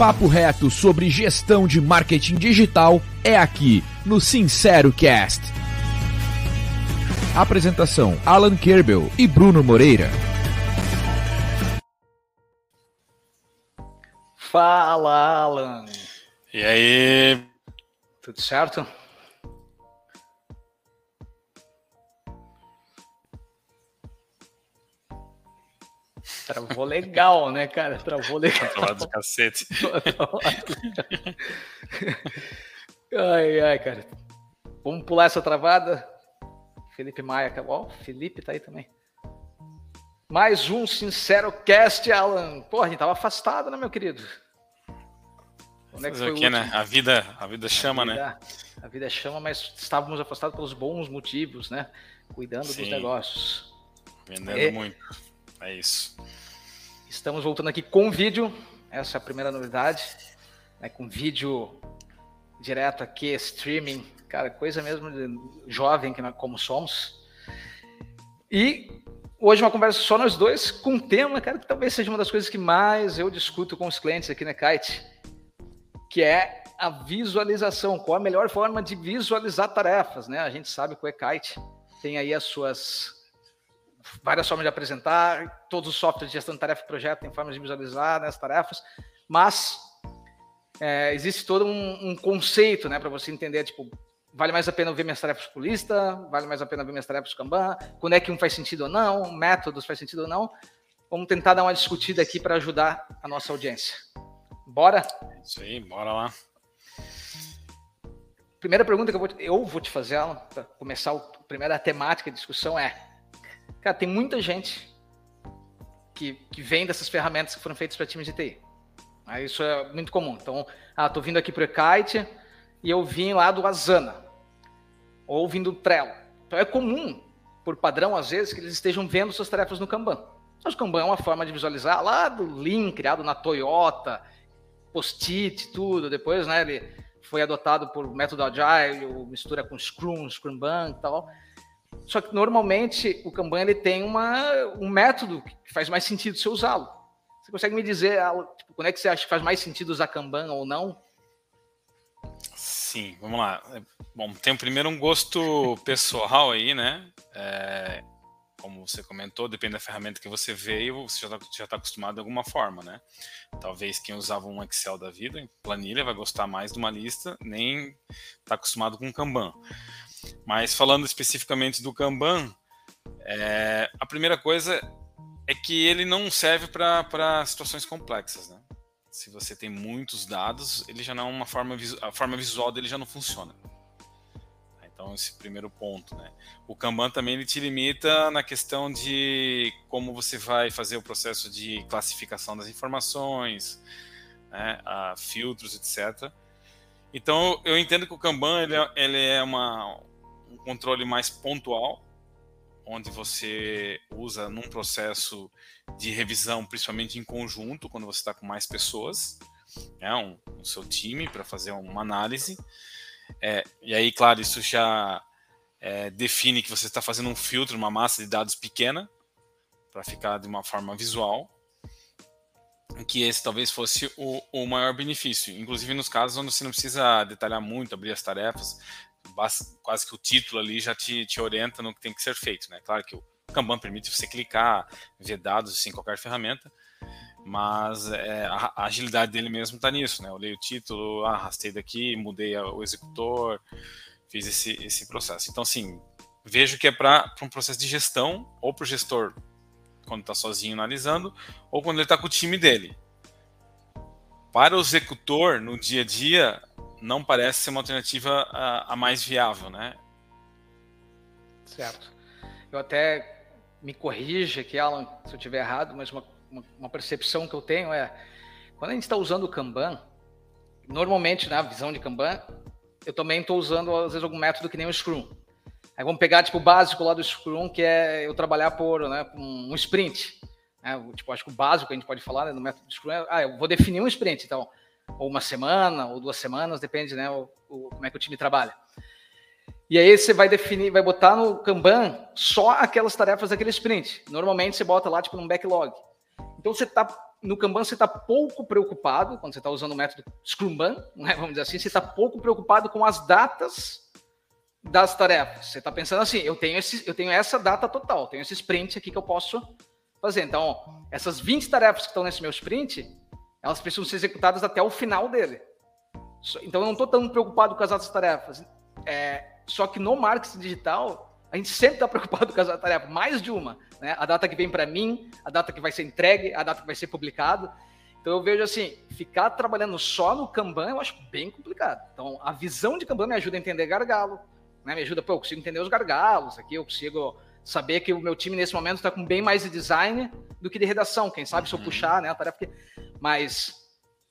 papo reto sobre gestão de marketing digital é aqui no Sincero Cast. Apresentação: Alan Kerbel e Bruno Moreira. Fala, Alan. E aí? Tudo certo? Travou legal, né, cara? Travou legal. Travou do cacete. ai, ai, cara. Vamos pular essa travada. Felipe Maia, ó, Felipe tá aí também. Mais um Sincero Cast, Alan. Porra, a gente tava afastado, né, meu querido? Onde é que foi o né? A vida, a vida chama, a vida, né? A vida chama, mas estávamos afastados pelos bons motivos, né? Cuidando Sim. dos negócios. Vendendo é. muito. É isso. Estamos voltando aqui com vídeo, essa é a primeira novidade, né, com vídeo direto aqui, streaming, cara, coisa mesmo de jovem que como somos. E hoje uma conversa só nós dois, com um tema, cara, que talvez seja uma das coisas que mais eu discuto com os clientes aqui na Kite, que é a visualização, qual a melhor forma de visualizar tarefas, né? A gente sabe que o e-Kite tem aí as suas várias formas de apresentar, todos os softwares de gestão de tarefa e projeto têm formas de visualizar né, as tarefas, mas é, existe todo um, um conceito né, para você entender, tipo, vale mais a pena ver minhas tarefas por lista, vale mais a pena ver minhas tarefas por Kanban, quando é que um faz sentido ou não, métodos faz sentido ou não. Vamos tentar dar uma discutida aqui para ajudar a nossa audiência. Bora? Isso aí, bora lá. Primeira pergunta que eu vou, eu vou te fazer, para começar, a primeira temática de discussão é Cara, tem muita gente que, que vem dessas ferramentas que foram feitas para times de TI. Aí isso é muito comum. Então, ah, tô vindo aqui para o Kite e eu vim lá do Asana, ou vim do Trello. Então é comum, por padrão, às vezes, que eles estejam vendo suas tarefas no Kanban. Mas o Kanban é uma forma de visualizar lá do Lean, criado na Toyota, post-it, tudo. Depois, né, ele foi adotado por método Agile, mistura com Scrum, Scrumban e tal. Só que normalmente o Kanban ele tem uma, um método que faz mais sentido você usá-lo. Você consegue me dizer ah, tipo, quando é que você acha que faz mais sentido usar Kanban ou não? Sim, vamos lá. Bom, tem primeiro um gosto pessoal aí, né? É, como você comentou, depende da ferramenta que você veio, você já está tá acostumado de alguma forma, né? Talvez quem usava um Excel da vida, planilha, vai gostar mais de uma lista, nem está acostumado com Kanban. Mas falando especificamente do Kanban, é, a primeira coisa é que ele não serve para situações complexas, né? Se você tem muitos dados, ele já não é uma forma a forma visual dele já não funciona. Então esse primeiro ponto, né? O Kanban também ele te limita na questão de como você vai fazer o processo de classificação das informações, né? A filtros, etc. Então eu entendo que o Kanban ele é, ele é uma um controle mais pontual, onde você usa num processo de revisão, principalmente em conjunto, quando você está com mais pessoas, né, um, o seu time, para fazer uma análise. É, e aí, claro, isso já é, define que você está fazendo um filtro, uma massa de dados pequena, para ficar de uma forma visual, que esse talvez fosse o, o maior benefício. Inclusive nos casos onde você não precisa detalhar muito, abrir as tarefas, quase que o título ali já te, te orienta no que tem que ser feito, né? Claro que o Kanban permite você clicar, ver dados assim, em qualquer ferramenta, mas é, a, a, agilidade dele mesmo está nisso, né? Eu leio o título, ah, arrastei daqui, mudei o executor, fiz esse, esse processo. Então, assim, vejo que é para um processo de gestão, ou para o gestor quando está sozinho analisando, ou quando ele está com o time dele. Para o executor, no dia a dia, não parece ser uma alternativa a, a mais viável, né? Certo. Eu até me corrija aqui, Alan, se eu estiver errado, mas uma, uma, uma, percepção que eu tenho é quando a gente está usando o Kanban, normalmente na visão de Kanban, eu também estou usando às vezes algum método que nem o Scrum. Aí vamos pegar tipo o básico lá do Scrum, que é eu trabalhar por né, um sprint. Né? Tipo, acho que o básico que a gente pode falar né, no método do Scrum é, ah, eu vou definir um sprint. Então, ou uma semana, ou duas semanas, depende, né, o, o, como é que o time trabalha. E aí você vai definir, vai botar no Kanban só aquelas tarefas daquele sprint. Normalmente você bota lá, tipo, num backlog. Então você está no Kanban você está pouco preocupado, quando você está usando o método Scrumban, né, vamos dizer assim, você está pouco preocupado com as datas das tarefas. Você está pensando assim, eu tenho, esse, eu tenho essa data total, tenho esse sprint aqui que eu posso fazer. Então, essas 20 tarefas que estão nesse meu sprint, elas precisam ser executadas até o final dele. Então, eu não estou tão preocupado com as outras tarefas. É, só que no marketing digital, a gente sempre está preocupado com as tarefas, mais de uma. Né? A data que vem para mim, a data que vai ser entregue, a data que vai ser publicado. Então eu vejo assim, ficar trabalhando só no Kanban eu acho bem complicado. Então a visão de Kanban me ajuda a entender gargalo, né? me ajuda, pô, eu consigo entender os gargalos aqui, eu consigo saber que o meu time nesse momento está com bem mais de design do que de redação. Quem sabe se eu uhum. puxar, né, a tarefa que... Mas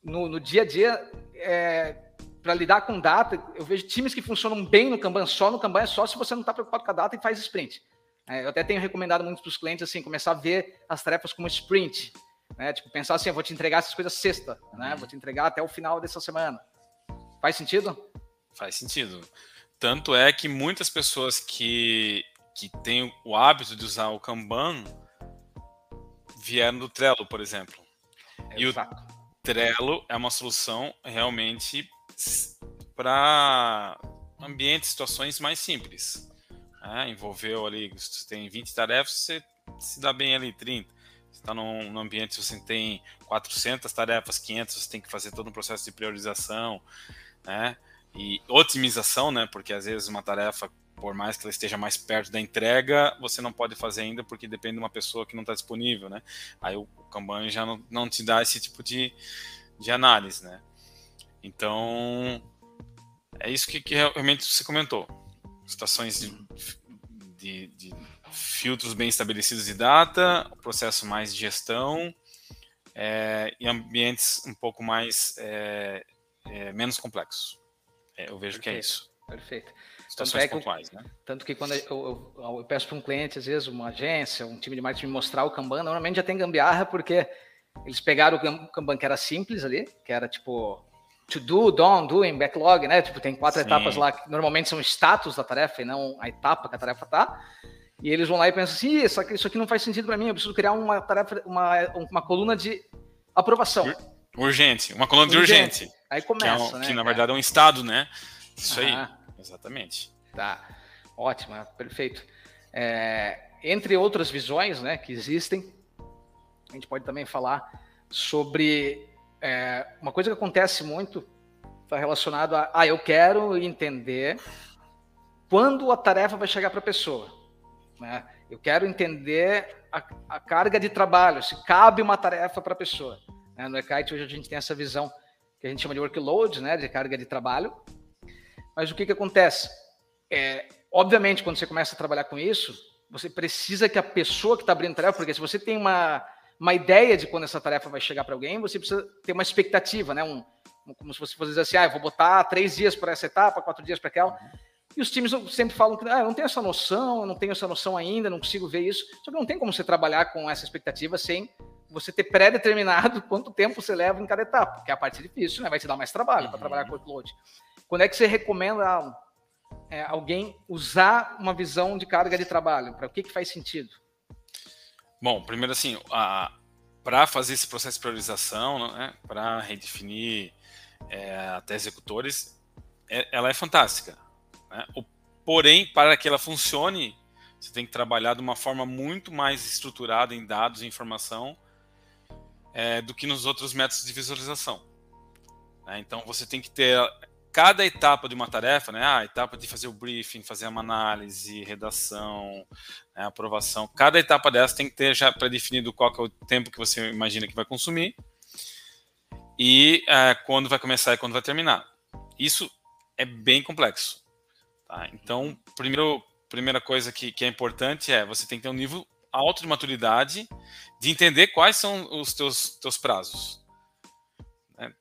no, no dia a dia, é, para lidar com data, eu vejo times que funcionam bem no Kanban, só no Kanban é só se você não está preocupado com a data e faz sprint. É, eu até tenho recomendado muito para os clientes assim, começar a ver as tarefas como sprint. Né? Tipo, pensar assim, eu vou te entregar essas coisas sexta, né? Vou te entregar até o final dessa semana. Faz sentido? Faz sentido. Tanto é que muitas pessoas que, que têm o hábito de usar o Kanban vieram do Trello, por exemplo. Exato. E o Trello é uma solução realmente para ambientes, situações mais simples. Né? Envolveu ali, se você tem 20 tarefas, você se dá bem ali 30. Você está num, num, ambiente, se você tem 400 tarefas, 500, você tem que fazer todo um processo de priorização, né? E otimização, né? Porque às vezes uma tarefa, por mais que ela esteja mais perto da entrega, você não pode fazer ainda porque depende de uma pessoa que não está disponível, né? Aí o, Kanban já não, não te dá esse tipo de, de análise, né? Então, é isso que, que realmente você comentou. Situações de, de, de, filtros bem estabelecidos de data, processo mais de gestão é, e ambientes um pouco mais é, é, menos complexos. É, eu vejo Perfeito. que é isso. Perfeito. Situações tanto é pontuais, né? Tanto que quando eu, eu, eu peço para um cliente, às vezes, uma agência, um time de marketing me mostrar o Kanban, normalmente já tem gambiarra, porque eles pegaram o Kanban que era simples ali, que era tipo to do, done, doing, backlog, né? Tipo, tem quatro Sim. etapas lá que normalmente são status da tarefa e não a etapa que a tarefa tá. E eles vão lá e pensam assim, isso aqui, isso aqui não faz sentido para mim, eu preciso criar uma tarefa, uma, uma coluna de aprovação. Urgente, uma coluna urgente. de urgente. Aí começa, que, é um, né? Que na verdade é um estado, né? Isso aí, exatamente. Tá, ótimo, perfeito. É, entre outras visões, né, que existem, a gente pode também falar sobre é, uma coisa que acontece muito está relacionado a, ah, eu quero entender quando a tarefa vai chegar para a pessoa. Né? Eu quero entender a, a, carga de trabalho, se cabe uma tarefa para a pessoa. Né? No eKite hoje a gente tem essa visão que a gente chama de workload, né, de carga de trabalho. Mas o que, que acontece? É, obviamente, quando você começa a trabalhar com isso, você precisa que a pessoa que está abrindo tarefa, porque se você tem uma uma ideia de quando essa tarefa vai chegar para alguém, você precisa ter uma expectativa, né? Um, como se você fosse dizer assim, ah, eu vou botar três dias para essa etapa, quatro dias para aquela. E os times sempre falam que ah, eu não tenho essa noção, eu não tenho essa noção ainda, não consigo ver isso. Só que não tem como você trabalhar com essa expectativa sem você ter pré-determinado quanto tempo você leva em cada etapa, que é a parte difícil, né? Vai te dar mais trabalho uhum. para trabalhar com workload. Quando é que você recomenda é, alguém usar uma visão de carga de trabalho? Para o que, que faz sentido? Bom, primeiro assim, para fazer esse processo de priorização, né, para redefinir é, até executores, é, ela é fantástica. Né? O, porém, para que ela funcione, você tem que trabalhar de uma forma muito mais estruturada em dados e informação é, do que nos outros métodos de visualização. Né? Então, você tem que ter cada etapa de uma tarefa, né, a etapa de fazer o briefing, fazer uma análise, redação, né, aprovação, cada etapa dessa tem que ter já pré-definido qual é o tempo que você imagina que vai consumir e é, quando vai começar e quando vai terminar. Isso é bem complexo. Tá? Então, primeiro, primeira coisa que, que é importante é você tem que ter um nível alto de maturidade de entender quais são os teus, teus prazos. Né?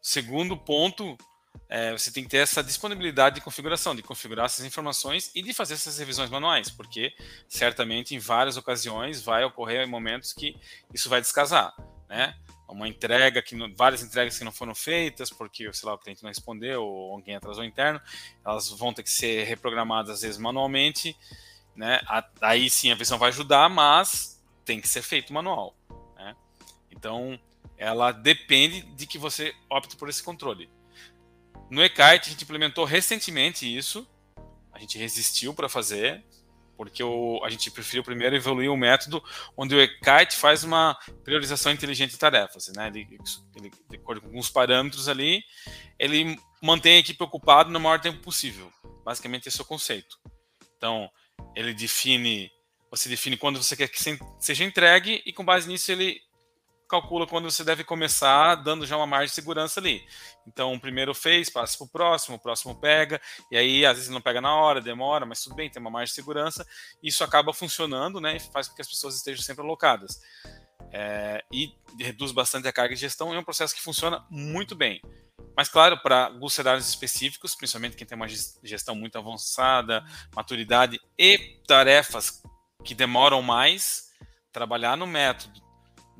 Segundo ponto, é, você tem que ter essa disponibilidade de configuração, de configurar essas informações e de fazer essas revisões manuais, porque certamente em várias ocasiões vai ocorrer momentos que isso vai descasar, né? Uma entrega que não, várias entregas que não foram feitas porque sei lá o cliente não respondeu ou alguém atrasou interno, elas vão ter que ser reprogramadas às vezes manualmente, né? Aí sim a versão vai ajudar, mas tem que ser feito manual. Né? Então, ela depende de que você opte por esse controle. No eKite, a gente implementou recentemente isso, a gente resistiu para fazer, porque o, a gente preferiu primeiro evoluir o um método onde o eKite faz uma priorização inteligente de tarefas. Né? Ele, ele, de acordo com alguns parâmetros ali, ele mantém a equipe ocupada no maior tempo possível. Basicamente, esse é o conceito. Então, ele define, você define quando você quer que seja entregue e com base nisso ele calcula quando você deve começar, dando já uma margem de segurança ali. Então, o primeiro fez, passa para o próximo, o próximo pega, e aí às vezes não pega na hora, demora, mas tudo bem, tem uma margem de segurança. Isso acaba funcionando, né? E faz com que as pessoas estejam sempre alocadas. É, e reduz bastante a carga de gestão. É um processo que funciona muito bem. Mas, claro, para alguns cenários específicos, principalmente quem tem uma gestão muito avançada, maturidade e tarefas que demoram mais, trabalhar no método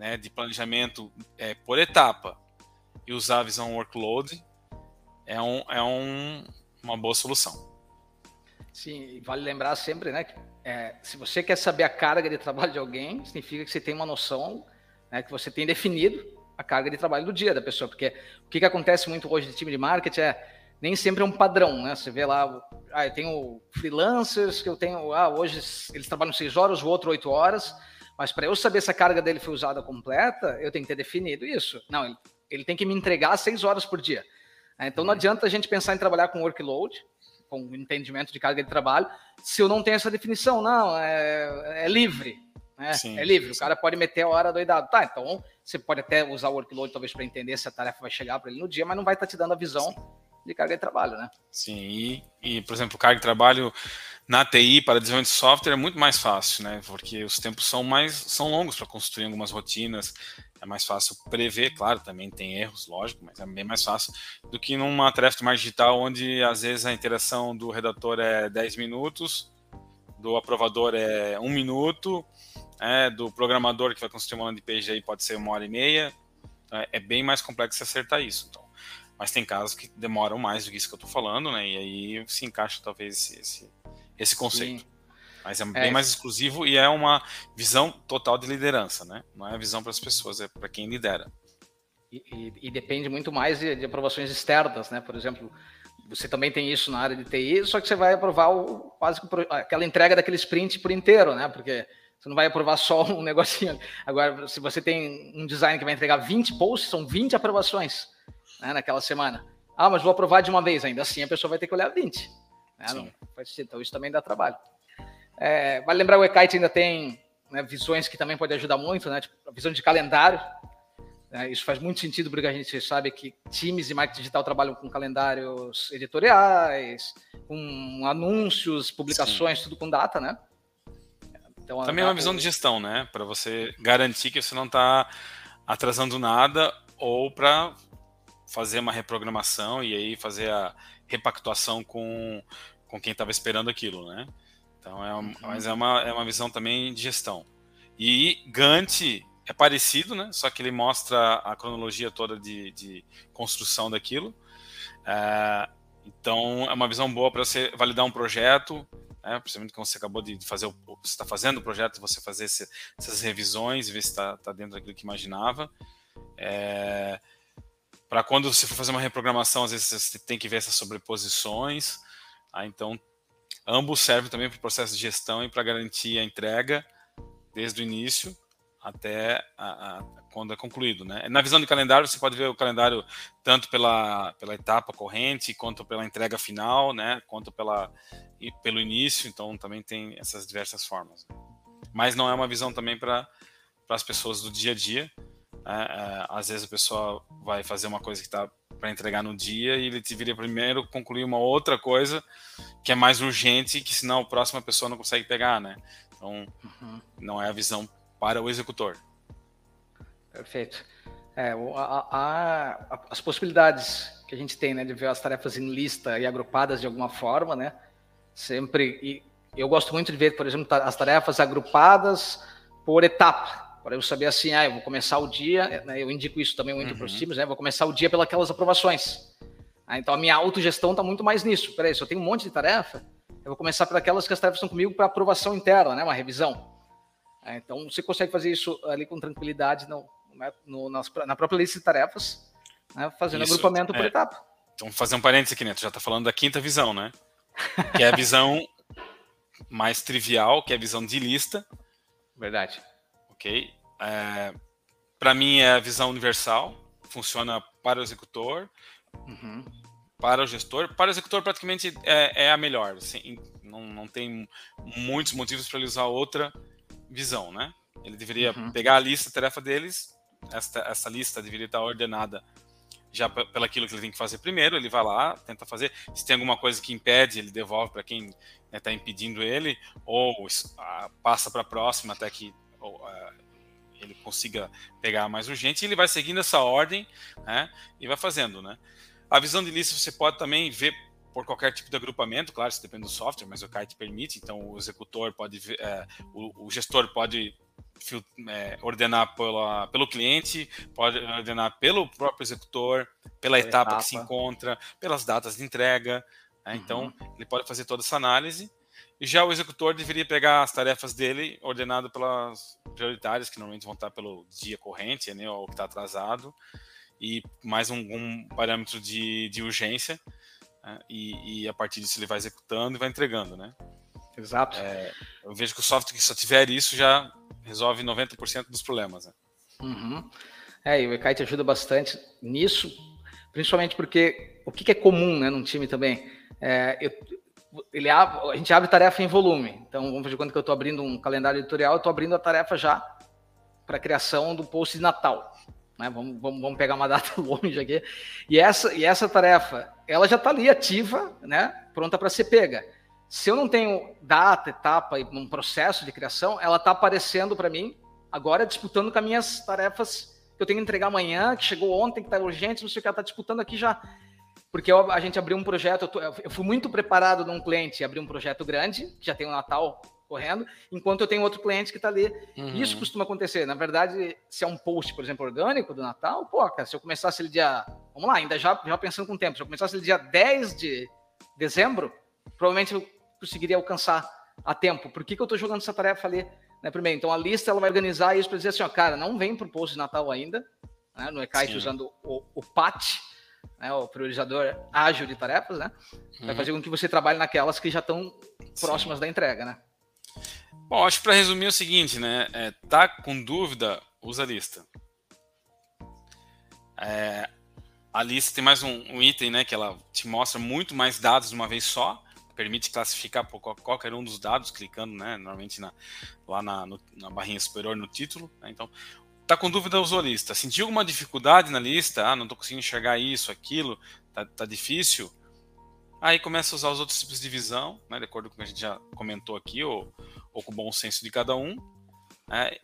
né, de planejamento é, por etapa e usar a visão workload é, um, é um, uma boa solução. Sim, vale lembrar sempre, né, que é, se você quer saber a carga de trabalho de alguém, significa que você tem uma noção, né, que você tem definido a carga de trabalho do dia da pessoa, porque o que, que acontece muito hoje de time de marketing é nem sempre é um padrão, né? Você vê lá, ah, eu tenho freelancers que eu tenho, ah, hoje eles trabalham seis horas, o outro oito horas, mas para eu saber se a carga dele foi usada completa, eu tenho que ter definido isso. Não, ele, ele tem que me entregar seis horas por dia. É, então não uhum. adianta a gente pensar em trabalhar com workload, com entendimento de carga de trabalho, se eu não tenho essa definição. Não, é, é livre. Né? Sim, é livre. Sim. O cara pode meter a hora doidado. Tá, então você pode até usar o workload talvez para entender se a tarefa vai chegar para ele no dia, mas não vai estar tá te dando a visão sim. De carga de trabalho, né? Sim, e, por exemplo, carga de trabalho na TI para desenvolvimento de software é muito mais fácil, né? Porque os tempos são mais são longos para construir algumas rotinas. É mais fácil prever, claro, também tem erros, lógico, mas é bem mais fácil do que numa tarefa marketing digital onde às vezes a interação do redator é 10 minutos, do aprovador é um minuto, é, do programador que vai construir uma landing page aí pode ser uma hora e meia. É, é bem mais complexo acertar isso. Então. Mas tem casos que demoram mais do que isso que eu estou falando, né? E aí se encaixa talvez esse, esse esse conceito. Sim. Mas é bem é. mais exclusivo e é uma visão total de liderança, né? Não é a visão para as pessoas, é para quem lidera. E, e, e, depende muito mais de, de, aprovações externas, né? Por exemplo, você também tem isso na área de TI, só que você vai aprovar o, quase aquela entrega daquele sprint por inteiro, né? Porque você não vai aprovar só um negocinho. Agora, se você tem um design que vai entregar 20 posts, são 20 aprovações né, naquela semana. Ah, mas vou aprovar de uma vez ainda. Assim a pessoa vai ter que olhar 20. Né? Não faz sentido. Então, isso também dá trabalho. É, vale lembrar o eKite ainda tem né, visões que também pode ajudar muito, né? Tipo, a visão de calendário. Né? Isso faz muito sentido porque a gente sabe que times de marketing digital trabalham com calendários editoriais, com anúncios, publicações, Sim. tudo com data, né? Então, também é uma visão de gestão, né? Para você garantir que você não está atrasando nada ou para fazer uma reprogramação e aí fazer a repactuação com com quem estava esperando aquilo, né? Então é, uma, uhum. mas é uma, é uma visão também de gestão. E Gantt é parecido, né? Só que ele mostra a cronologia toda de, de construção daquilo. É, então é uma visão boa para você validar um projeto, né? principalmente quando você acabou de fazer o, está fazendo o projeto, você fazer esse, essas revisões e ver se está tá dentro daquilo que imaginava. É, para quando você for fazer uma reprogramação, às vezes você tem que ver essas sobreposições. Ah, então, ambos servem também para o processo de gestão e para garantir a entrega desde o início até a, a, quando é concluído. Né? Na visão de calendário, você pode ver o calendário tanto pela, pela etapa corrente, quanto pela entrega final, né? quanto pela, pelo início, então também tem essas diversas formas. Mas não é uma visão também para as pessoas do dia a dia. Né? É, às vezes a pessoa vai fazer uma coisa que está para entregar no dia e ele deveria primeiro concluir uma outra coisa que é mais urgente que senão a próxima pessoa não consegue pegar, né? Então uhum. não é a visão para o executor. Perfeito. É, a, a, a, as possibilidades que a gente tem, né, de ver as tarefas em lista e agrupadas de alguma forma, né? Sempre e eu gosto muito de ver, por exemplo, as tarefas agrupadas por etapa para eu saber assim, ah, eu vou começar o dia, né, eu indico isso também muito uhum. para os times, né, vou começar o dia pelas aprovações. Ah, então a minha autogestão está muito mais nisso. Peraí, se eu tenho um monte de tarefa, eu vou começar pelas que as tarefas estão comigo para aprovação interna, né, uma revisão. Ah, então você consegue fazer isso ali com tranquilidade no, no, na própria lista de tarefas, né, fazendo Isso, agrupamento é. por etapa. Então, fazer um parênteses aqui, né? Tu já está falando da quinta visão, né? Que é a visão mais trivial, que é a visão de lista. Verdade. Ok? É, para mim é a visão universal, funciona para o executor, uhum. para o gestor. Para o executor, praticamente é, é a melhor. Assim, não, não tem muitos motivos para ele usar outra visão, né? Ele deveria uhum. pegar a lista, a tarefa deles, essa, essa lista deveria estar ordenada já pelaquilo que ele tem que fazer primeiro, ele vai lá, tenta fazer. Se tem alguma coisa que impede, ele devolve para quem está né, impedindo ele, ou passa para a próxima até que ele consiga pegar mais urgente, e ele vai seguindo essa ordem né, e vai fazendo. Né? A visão de lista você pode também ver por qualquer tipo de agrupamento, claro, isso depende do software, mas o kite permite, então o executor pode, é, o, o, gestor pode é, ordenar pela, pelo cliente, pode ordenar pelo próprio executor, pela etapa, etapa, que se encontra, pelas datas de entrega. Né? Então, uhum. ele pode fazer toda essa análise. E já o executor deveria pegar as tarefas dele ordenado pelas prioritárias, que normalmente vão estar pelo dia corrente, né, ou que está atrasado, e mais um, um parâmetro de, de urgência. Né? E, e, a partir disso ele vai executando e vai entregando, né? Exato. É, eu vejo que o software que só tiver isso já resolve 90% dos problemas. Né? Uhum. É, e o Ekite ajuda bastante nisso, principalmente porque o que, que é comum né, num time também? É, eu, ele a gente abre tarefa em volume. Então, vamos ver quando que eu estou abrindo um calendário editorial, eu estou abrindo a tarefa já para a criação do post de Natal. Né? Vamos, vamos, vamos pegar uma data longe aqui. E essa, e essa tarefa, ela já está ali ativa, né? pronta para ser pega. Se eu não tenho data, etapa e um processo de criação, ela está aparecendo para mim agora disputando com as minhas tarefas que eu tenho que entregar amanhã, que chegou ontem, que está urgente, não sei o que, ela está disputando aqui já. Porque eu, a gente abriu um projeto, eu, tô, eu, fui muito preparado num cliente abrir um projeto grande, que já tem o Natal correndo, enquanto eu tenho outro cliente que está ali. Uhum. Isso costuma acontecer. Na verdade, se é um post, por exemplo, orgânico do Natal, pô, cara, se eu começasse ele dia. Vamos lá, ainda já, já pensando com o tempo, se eu começasse ele dia 10 de dezembro, provavelmente eu conseguiria alcançar a tempo. Por que, que eu estou jogando essa tarefa ali? Né, primeiro, então a lista ela vai organizar isso para dizer assim, ó, cara, não vem para o post de Natal ainda, né, no Ekite usando o, o PAT, né, o priorizador ágil de tarefas, né? Vai uhum. fazer com que você trabalhe naquelas que já estão próximas Sim. da entrega, né? Bom, acho que para resumir é o seguinte, né? É, tá com dúvida, usa a lista. É, a lista tem mais um, um, item, né? Que ela te mostra muito mais dados de uma vez só permite classificar por qualquer um dos dados, clicando, né, normalmente na, lá na, no, na barrinha superior no título. Né, então, tá com dúvida, usou a lista. Sentiu alguma dificuldade na lista? Ah, não estou conseguindo enxergar isso, aquilo, tá, tá difícil? Aí começa a usar os outros tipos de visão, né, de acordo com o que a gente já comentou aqui, ou, ou com o bom senso de cada um. Né,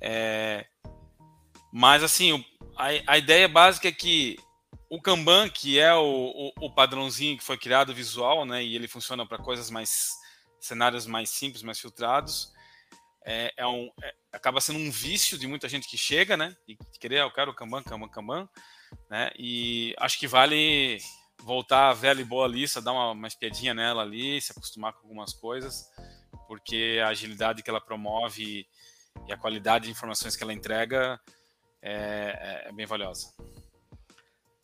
é, mas, assim, a, a ideia básica é que o Kanban, que é o, o, o, padrãozinho que foi criado visual, né, e ele funciona para coisas mais cenários mais simples, mais filtrados, é, é um, é, acaba sendo um vício de muita gente que chega, né, e querer, ah, eu quero o Kanban, Kanban, Kanban, né, e acho que vale voltar a velha e boa lista, dar uma, uma espiadinha nela ali, se acostumar com algumas coisas, porque a agilidade que ela promove e a qualidade de informações que ela entrega é, é, é bem valiosa.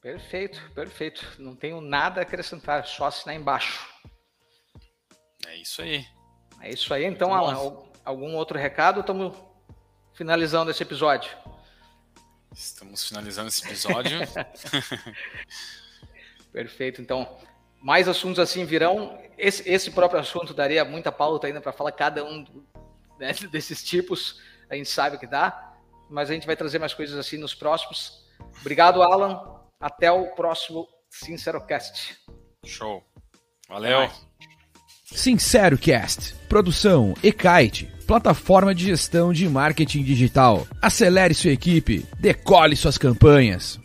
Perfeito, perfeito. Não tenho nada a acrescentar, só assinar embaixo. É isso aí. É isso aí. Então, Alan, algum outro recado? Estamos finalizando esse episódio. Estamos finalizando esse episódio. Perfeito. Então, mais assuntos assim virão. Esse, esse próprio assunto daria muita pauta ainda para falar cada um né, desses tipos. A gente sabe que dá, mas a gente vai trazer mais coisas assim nos próximos. Obrigado, Alan. Até o próximo SinceroCast. Show. Valeu. SinceroCast. Produção Ekite. Plataforma de gestão de marketing digital. Acelere sua equipe. Decole suas campanhas.